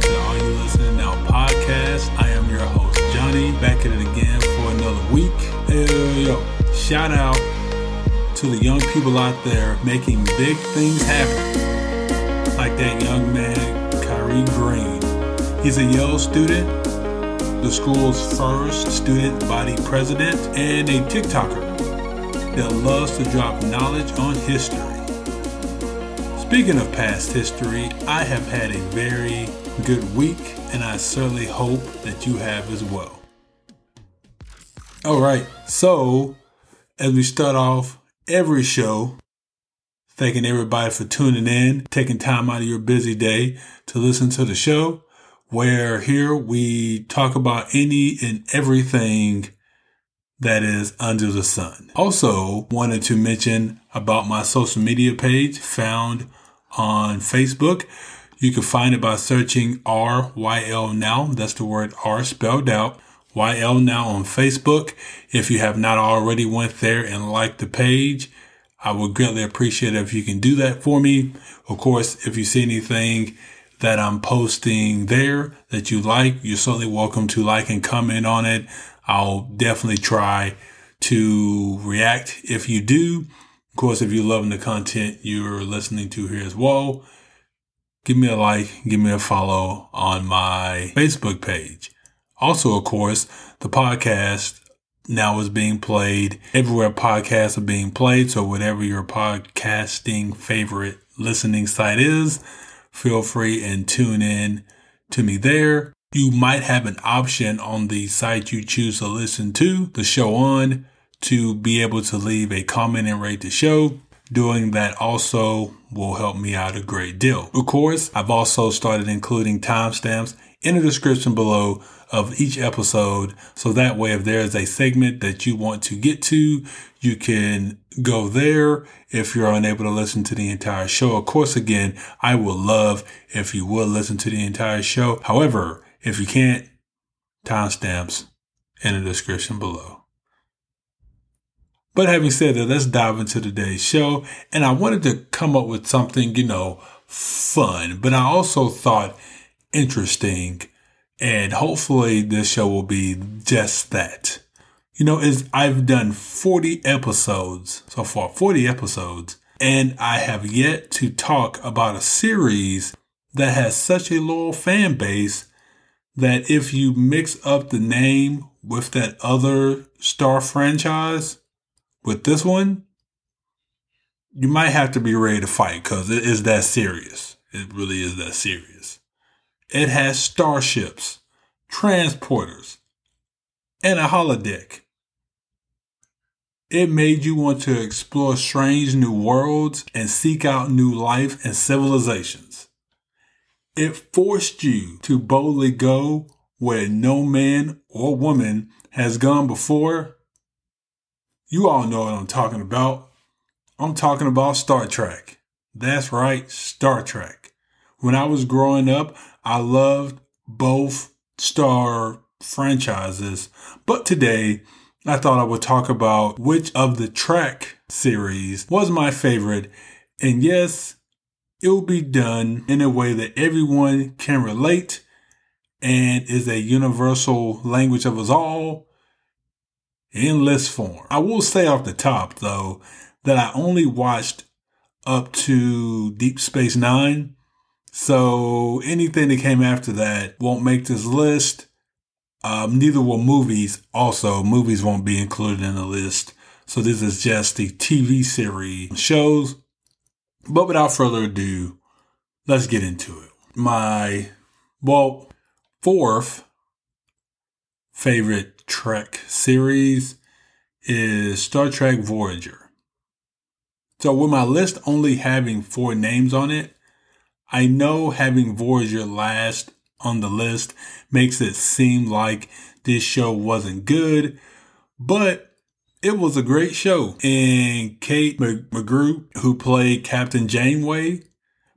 to All You Listening Now podcast. I am your host, Johnny, back at it again for another week. Yo, shout out to the young people out there making big things happen, like that young man, Kyrie Green. He's a Yale student the school's first student body president, and a TikToker that loves to drop knowledge on history. Speaking of past history, I have had a very good week, and I certainly hope that you have as well. All right, so as we start off every show, thanking everybody for tuning in, taking time out of your busy day to listen to the show where here we talk about any and everything that is under the sun. Also, wanted to mention about my social media page found on Facebook. You can find it by searching RYL Now. That's the word R spelled out. YL Now on Facebook. If you have not already went there and liked the page, I would greatly appreciate it if you can do that for me. Of course, if you see anything that I'm posting there that you like, you're certainly welcome to like and comment on it. I'll definitely try to react if you do. Of course, if you're loving the content you're listening to here as well, give me a like, give me a follow on my Facebook page. Also, of course, the podcast now is being played everywhere podcasts are being played. So whatever your podcasting favorite listening site is, feel free and tune in to me there. You might have an option on the site you choose to listen to the show on to be able to leave a comment and rate the show. Doing that also will help me out a great deal. Of course, I've also started including timestamps in the description below of each episode. So that way, if there's a segment that you want to get to, you can go there if you're unable to listen to the entire show. Of course, again, I would love if you would listen to the entire show. However, if you can't, timestamps in the description below. But having said that, let's dive into today's show. And I wanted to come up with something, you know, fun, but I also thought interesting. And hopefully this show will be just that. You know, is I've done 40 episodes so far, 40 episodes, and I have yet to talk about a series that has such a loyal fan base that if you mix up the name with that other star franchise with this one, you might have to be ready to fight because it is that serious. It really is that serious. It has starships, transporters, and a holodeck. It made you want to explore strange new worlds and seek out new life and civilizations. It forced you to boldly go where no man or woman has gone before. You all know what I'm talking about. I'm talking about Star Trek. That's right, Star Trek. When I was growing up, I loved both Star franchises, but today I thought I would talk about which of the Trek series was my favorite. And yes, it will be done in a way that everyone can relate and is a universal language of us all in list form. I will say off the top though that I only watched up to Deep Space Nine. So anything that came after that won't make this list. Um, neither will movies. Also, movies won't be included in the list. So this is just the TV series shows. But without further ado, let's get into it. My, well, fourth favorite Trek series is Star Trek Voyager. So with my list only having four names on it, I know having Voyager last on the list makes it seem like this show wasn't good, but It was a great show. And Kate Mulgrew, who played Captain Janeway,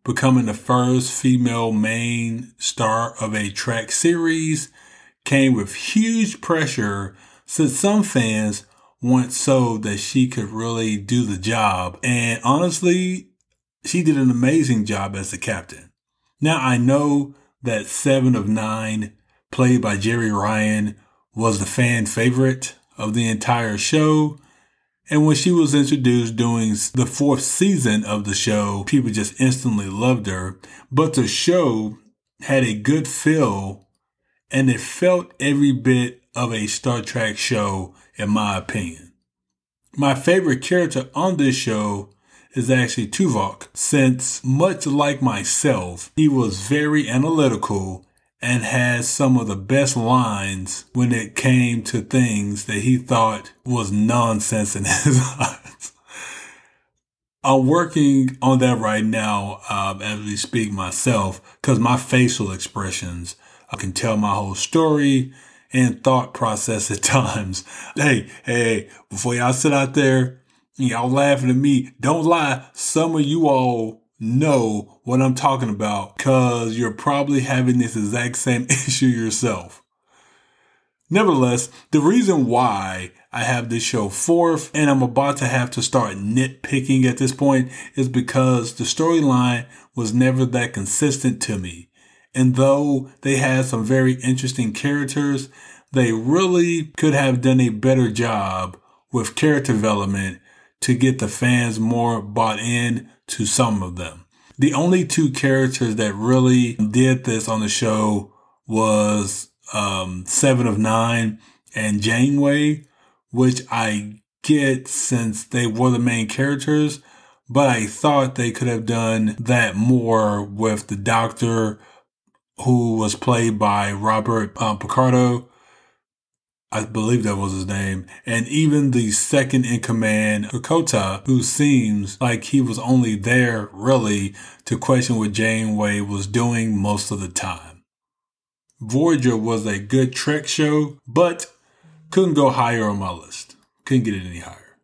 becoming the first female main star of a Trek series, came with huge pressure since some fans once sold that she could really do the job. And honestly, she did an amazing job as the captain. Now I know that Seven of Nine, played by Jeri Ryan, was the fan favorite of the entire show. And when she was introduced during the fourth season of the show, people just instantly loved her. But the show had a good feel and it felt every bit of a Star Trek show, in my opinion. My favorite character on this show is actually Tuvok, since much like myself, he was very analytical and has some of the best lines when it came to things that he thought was nonsense in his eyes. I'm working on that right now um, as we speak myself because my facial expressions, I can tell my whole story and thought process at times. Hey, hey, before y'all sit out there, y'all laughing at me, don't lie. Some of you all know what I'm talking about because you're probably having this exact same issue yourself. Nevertheless, the reason why I have this show fourth and I'm about to have to start nitpicking at this point is because the storyline was never that consistent to me. And though they had some very interesting characters, they really could have done a better job with character development to get the fans more bought in to some of them. The only two characters that really did this on the show was um, Seven of Nine and Janeway, which I get since they were the main characters, but I thought they could have done that more with the Doctor, who was played by Robert um, Picardo, I believe that was his name, and even the second in command, Chakotay, who seems like he was only there really to question what Janeway was doing most of the time. Voyager was a good Trek show, but couldn't go higher on my list. Couldn't get it any higher.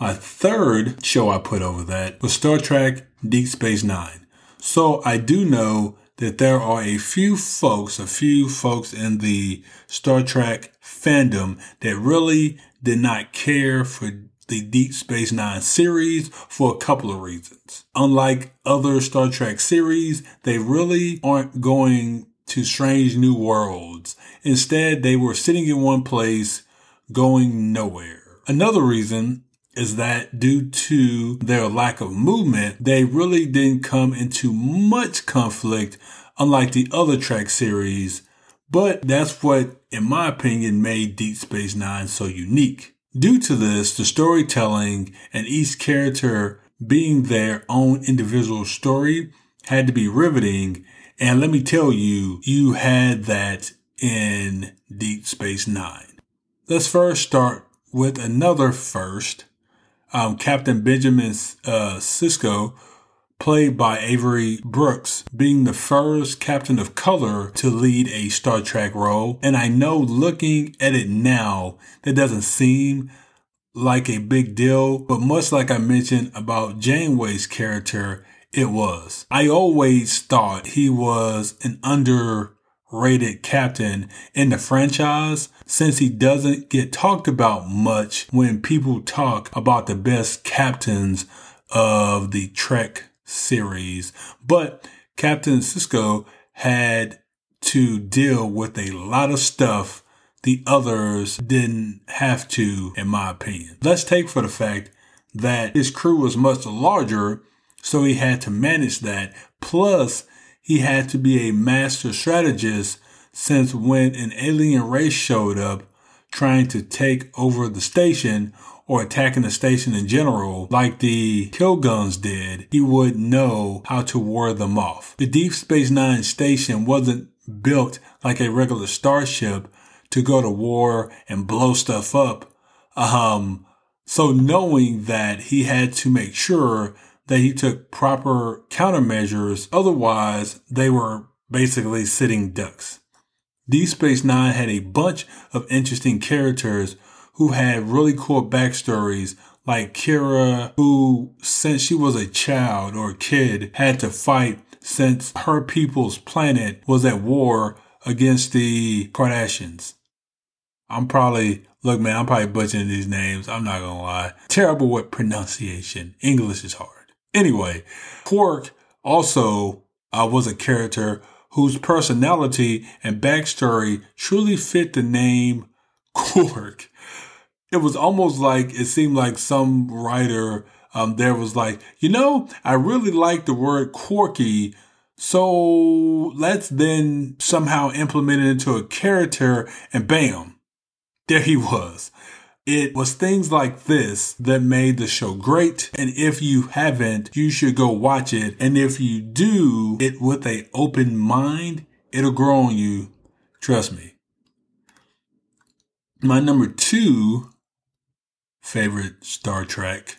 My third show I put over that was Star Trek Deep Space Nine. So I do know that there are a few folks, a few folks in the Star Trek fandom that really did not care for the Deep Space Nine series for a couple of reasons. Unlike other Star Trek series, they really aren't going to strange new worlds. Instead, they were sitting in one place, going nowhere. Another reason is that due to their lack of movement, they really didn't come into much conflict, unlike the other Trek series. But that's what, in my opinion, made Deep Space Nine so unique. Due to this, the storytelling and each character being their own individual story had to be riveting. And let me tell you, you had that in Deep Space Nine. Let's first start with another first um, Captain Benjamin uh, Sisko, played by Avery Brooks, being the first captain of color to lead a Star Trek role. And I know looking at it now, that doesn't seem like a big deal, but much like I mentioned about Janeway's character, it was. I always thought he was an under rated captain in the franchise since he doesn't get talked about much when people talk about the best captains of the Trek series. But Captain Sisko had to deal with a lot of stuff the others didn't have to, in my opinion. Let's take for the fact that his crew was much larger, so he had to manage that. Plus, he had to be a master strategist since when an alien race showed up trying to take over the station or attacking the station in general, like the Klingons did, he would know how to ward them off. The Deep Space Nine station wasn't built like a regular starship to go to war and blow stuff up. Um, so knowing that he had to make sure that he took proper countermeasures. Otherwise, they were basically sitting ducks. Deep Space Nine had a bunch of interesting characters who had really cool backstories like Kira, who since she was a child or a kid had to fight since her people's planet was at war against the Cardassians. I'm probably, look man, I'm probably butchering these names. I'm not gonna lie. Terrible with pronunciation. English is hard. Anyway, Quark also uh, was a character whose personality and backstory truly fit the name Quark. It was almost like it seemed like some writer um, there was like, you know, I really like the word quirky. So let's then somehow implement it into a character and bam, there he was. It was things like this that made the show great. And if you haven't, you should go watch it. And if you do it with a open mind, it'll grow on you. Trust me. My number two favorite Star Trek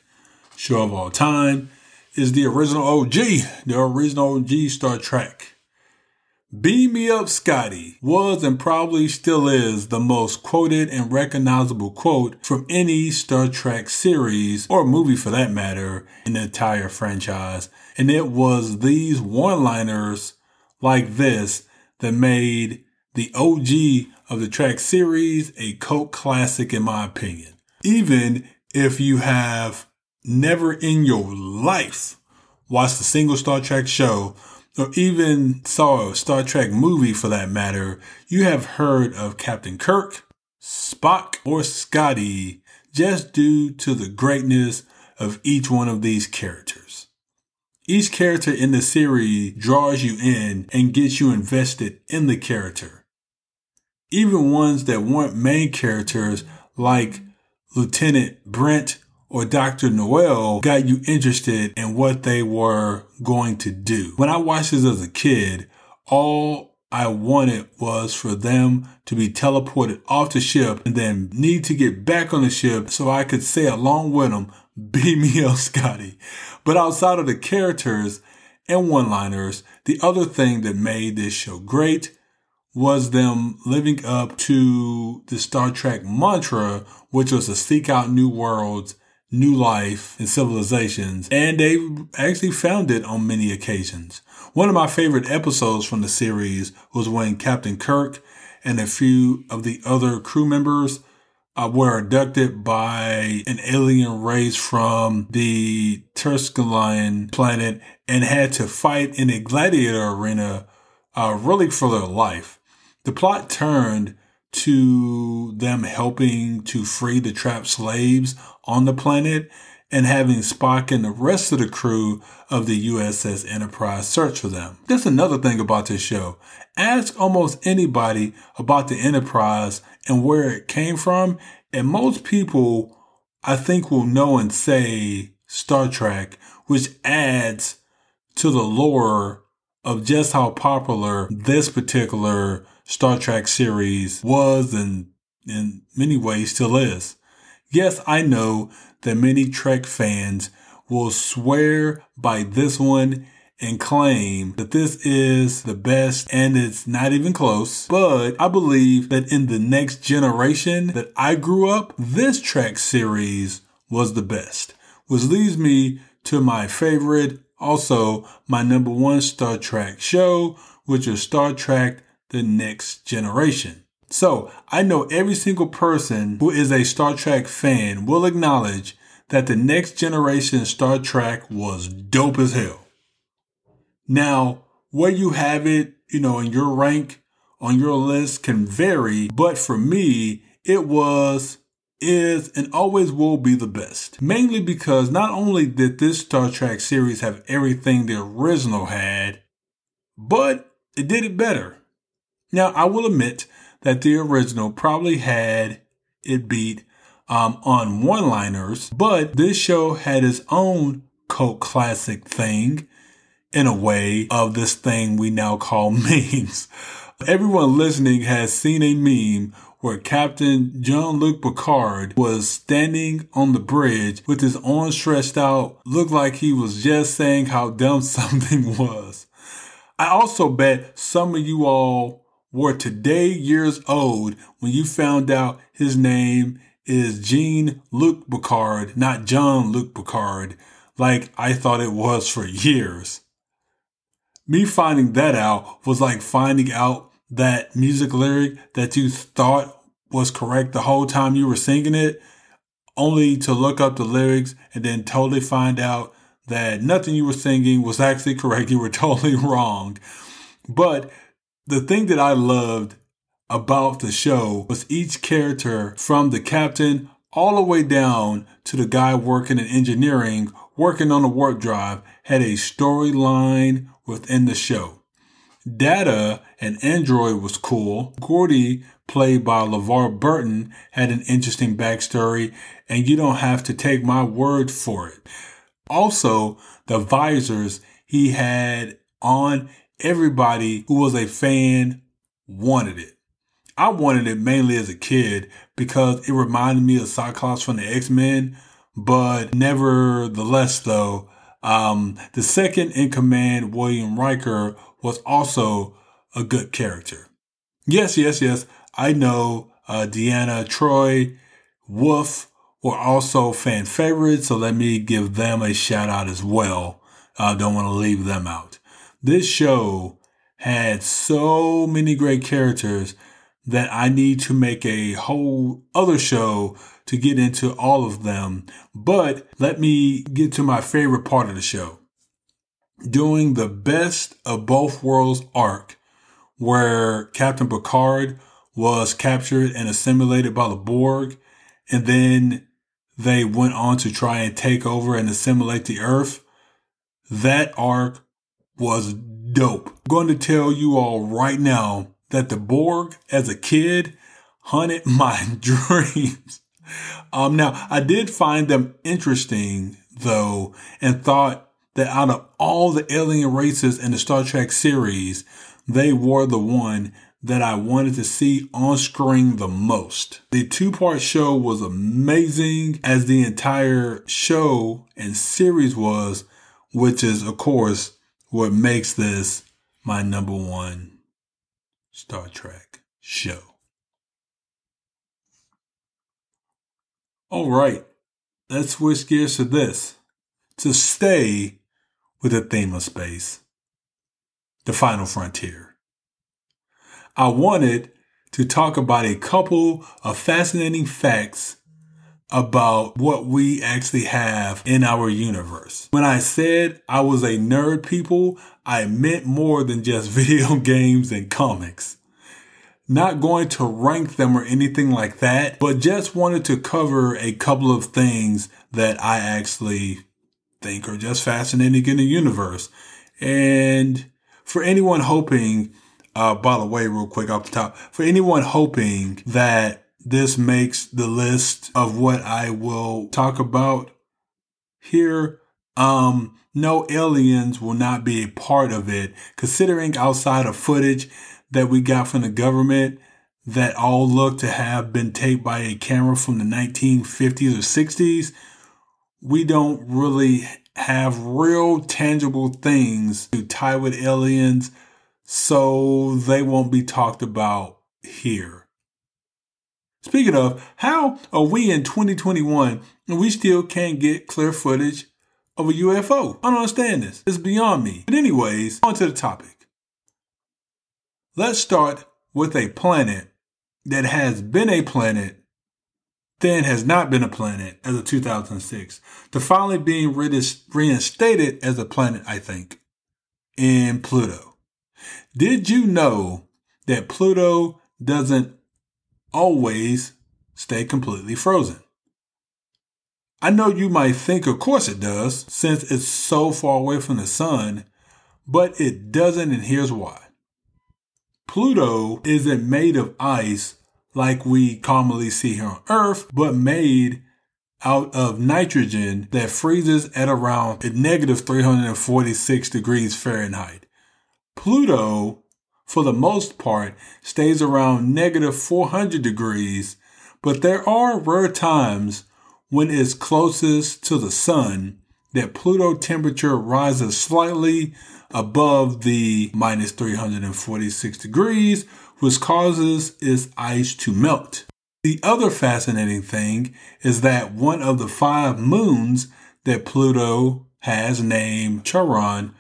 show of all time is the original OG, the original OG Star Trek. Beam Me Up Scotty was and probably still is the most quoted and recognizable quote from any Star Trek series or movie for that matter in the entire franchise. And it was these one liners like this that made the OG of the Trek series a cult classic in my opinion. Even if you have never in your life watched a single Star Trek show or even saw a Star Trek movie for that matter, you have heard of Captain Kirk, Spock, or Scotty just due to the greatness of each one of these characters. Each character in the series draws you in and gets you invested in the character. Even ones that weren't main characters like Lieutenant Brent or Dr. Noel got you interested in what they were going to do. When I watched this as a kid, all I wanted was for them to be teleported off the ship and then need to get back on the ship so I could say along with them, beat me up, Scotty. But outside of the characters and one-liners, the other thing that made this show great was them living up to the Star Trek mantra, which was to seek out new worlds new life and civilizations, and they actually found it on many occasions. One of my favorite episodes from the series was when Captain Kirk and a few of the other crew members uh, were abducted by an alien race from the Tuscalorian planet and had to fight in a gladiator arena, uh, really for their life. The plot turned to them helping to free the trapped slaves on the planet and having Spock and the rest of the crew of the USS Enterprise search for them. That's another thing about this show. Ask almost anybody about the Enterprise and where it came from, and most people I think will know and say Star Trek, which adds to the lore of just how popular this particular Star Trek series was and in many ways still is. Yes, I know that many Trek fans will swear by this one and claim that this is the best and it's not even close. But I believe that in the next generation that I grew up, this Trek series was the best. Which leads me to my favorite, also my number one Star Trek show, which is Star Trek The Next Generation. So I know every single person who is a Star Trek fan will acknowledge that the next generation Star Trek was dope as hell. Now, where you have it, you know, in your rank on your list can vary, but for me, it was, is, and always will be the best. Mainly because not only did this Star Trek series have everything the original had, but it did it better. Now, I will admit that the original probably had it beat um, on one liners, but this show had its own cult classic thing in a way of this thing we now call memes. Everyone listening has seen a meme where Captain Jean-Luc Picard was standing on the bridge with his arms stretched out, looked like he was just saying how dumb something was. I also bet some of you all were today years old when you found out his name is Jean Luc Picard, not John Luc Picard, like I thought it was for years. Me finding that out was like finding out that music lyric that you thought was correct the whole time you were singing it, only to look up the lyrics and then totally find out that nothing you were singing was actually correct. You were totally wrong. But the thing that I loved about the show was each character from the captain all the way down to the guy working in engineering, working on the warp drive, had a storyline within the show. Data, an android, was cool. Geordi, played by LeVar Burton, had an interesting backstory, and you don't have to take my word for it. Also, the visors he had on, everybody who was a fan wanted it. I wanted it mainly as a kid because it reminded me of Cyclops from the X Men, but nevertheless, though, um, the second in command, William Riker, was also a good character. Yes, yes, yes. I know uh, Deanna Troi, Worf were also fan favorites, so let me give them a shout out as well. I uh, don't want to leave them out. This show had so many great characters that I need to make a whole other show to get into all of them. But let me get to my favorite part of the show. Doing the best of both worlds arc, where Captain Picard was captured and assimilated by the Borg, and then they went on to try and take over and assimilate the Earth. That arc was dope. I'm going to tell you all right now that the Borg as a kid haunted my dreams. Um, now I did find them interesting though and thought that out of all the alien races in the Star Trek series, they were the one that I wanted to see on screen the most. The two part show was amazing as the entire show and series was, which is of course what makes this my number one Star Trek show. All right, let's switch gears to this. To stay with the theme of space, the final frontier. I wanted to talk about a couple of fascinating facts about what we actually have in our universe. When I said I was a nerd people, I meant more than just video games and comics. Not going to rank them or anything like that, but just wanted to cover a couple of things that I actually think are just fascinating in the universe. And for anyone hoping, uh, by the way, real quick off the top, for anyone hoping that this makes the list of what I will talk about here. Um, no aliens will not be a part of it, considering outside of footage that we got from the government that all look to have been taped by a camera from the 1950s or 60s. We don't really have real tangible things to tie with aliens, so they won't be talked about here. Speaking of, how are we in 2021 and we still can't get clear footage of a UFO? I don't understand this. It's beyond me. But anyways, on to the topic. Let's start with a planet that has been a planet, then has not been a planet as of 2006, to finally being reinstated as a planet, I think, in Pluto. Did you know that Pluto doesn't always stay completely frozen. I know you might think, of course it does, since it's so far away from the sun, but it doesn't, and here's why. Pluto isn't made of ice like we commonly see here on Earth, but made out of nitrogen that freezes at around negative 346 degrees Fahrenheit. Pluto for the most part, stays around negative 400 degrees, but there are rare times when it's closest to the sun that Pluto temperature rises slightly above the minus 346 degrees, which causes its ice to melt. The other fascinating thing is that one of the five moons that Pluto has named Charon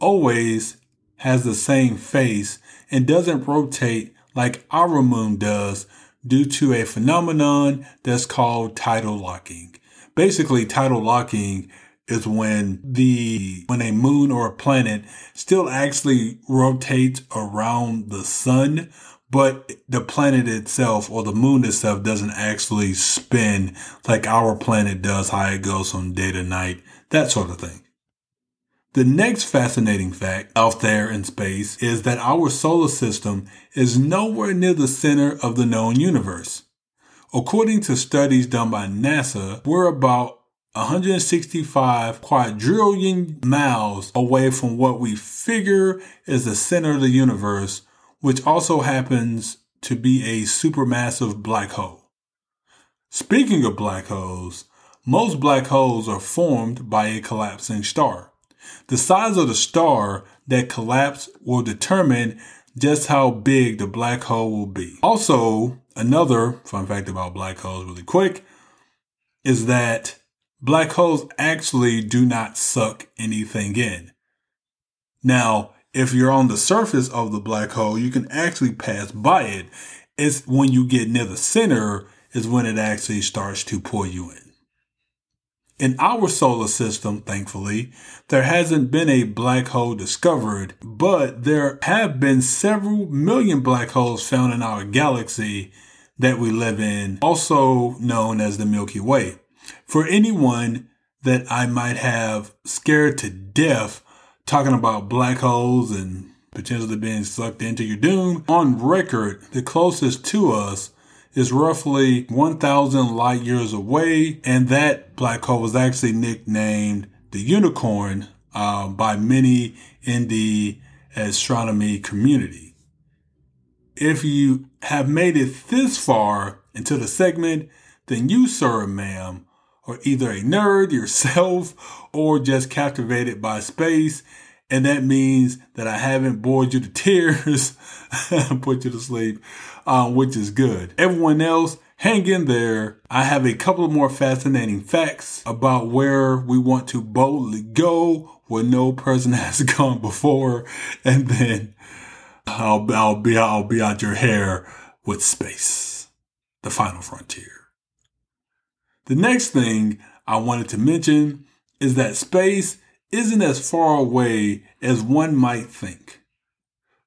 always has the same face and doesn't rotate like our moon does due to a phenomenon that's called tidal locking. Basically, tidal locking is when the when a moon or a planet still actually rotates around the sun but the planet itself or the moon itself doesn't actually spin like our planet does how it goes from day to night that sort of thing the next fascinating fact out there in space is that our solar system is nowhere near the center of the known universe. According to studies done by NASA, we're about 165 quadrillion miles away from what we figure is the center of the universe, which also happens to be a supermassive black hole. Speaking of black holes, most black holes are formed by a collapsing star. The size of the star that collapsed will determine just how big the black hole will be. Also, another fun fact about black holes, really quick, is that black holes actually do not suck anything in. Now, if you're on the surface of the black hole, you can actually pass by it. It's when you get near the center is when it actually starts to pull you in. In our solar system, thankfully, there hasn't been a black hole discovered, but there have been several million black holes found in our galaxy that we live in, also known as the Milky Way. For anyone that I might have scared to death talking about black holes and potentially being sucked into your doom, on record, the closest to us is roughly 1,000 light years away, and that black hole was actually nicknamed the unicorn uh, by many in the astronomy community. If you have made it this far into the segment, then you, sir or ma'am, are either a nerd yourself or just captivated by space. And that means that I haven't bored you to tears, put you to sleep, uh, which is good. Everyone else, hang in there. I have a couple of more fascinating facts about where we want to boldly go where no person has gone before. And then I'll, I'll be, I'll be out your hair with space, the final frontier. The next thing I wanted to mention is that space isn't as far away as one might think.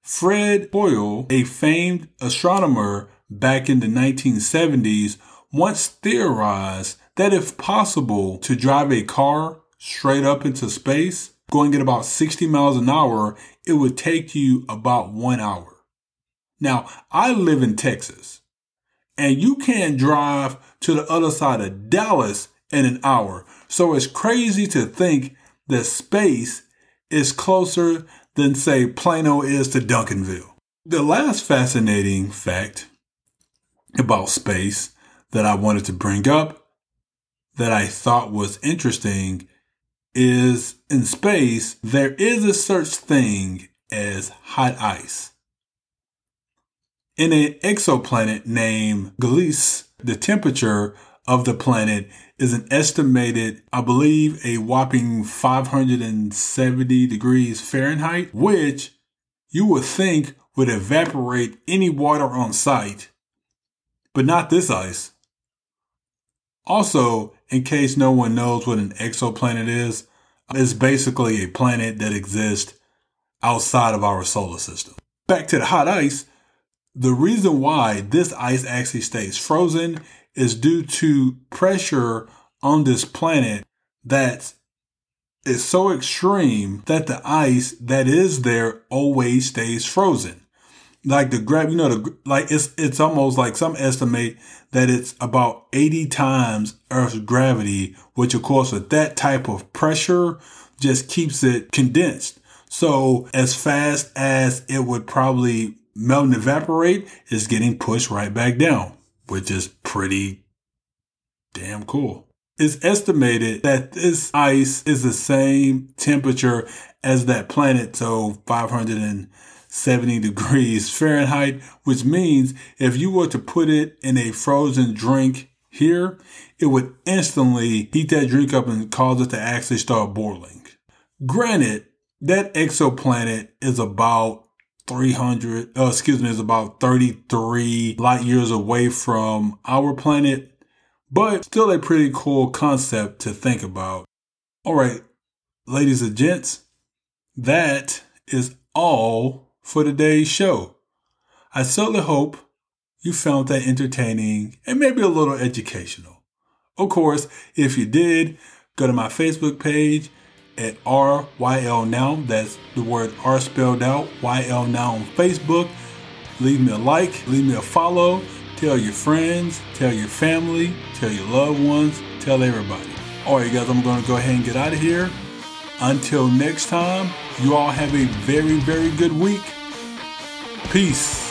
Fred Hoyle, a famed astronomer back in the 1970s, once theorized that if possible to drive a car straight up into space, going at about 60 miles an hour, it would take you about one hour. Now, I live in Texas, and you can't drive to the other side of Dallas in an hour. So it's crazy to think that space is closer than, say, Plano is to Duncanville. The last fascinating fact about space that I wanted to bring up that I thought was interesting is in space, there is a such thing as hot ice. In an exoplanet named Gliese, the temperature of the planet is an estimated, I believe, a whopping 570 degrees Fahrenheit, which you would think would evaporate any water on site, but not this ice. Also, in case no one knows what an exoplanet is, it's basically a planet that exists outside of our solar system. Back to the hot ice, the reason why this ice actually stays frozen is due to pressure on this planet that is so extreme that the ice that is there always stays frozen. Like the grab, you know, the like it's it's almost like some estimate that it's about 80 times Earth's gravity, which of course with that type of pressure just keeps it condensed. So as fast as it would probably melt and evaporate, it's getting pushed right back down, which is pretty damn cool. It's estimated that this ice is the same temperature as that planet, so 570 degrees Fahrenheit, which means if you were to put it in a frozen drink here, it would instantly heat that drink up and cause it to actually start boiling. Granted, that exoplanet is about 300, uh, excuse me, is about 33 light years away from our planet, but still a pretty cool concept to think about. All right, ladies and gents, that is all for today's show. I certainly hope you found that entertaining and maybe a little educational. Of course, if you did, go to my Facebook page at RYL Now. That's the word R spelled out, YL Now on Facebook. Leave me a like, leave me a follow, tell your friends, tell your family, tell your loved ones, tell everybody. All right, guys, I'm going to go ahead and get out of here. Until next time, you all have a very, very good week. Peace.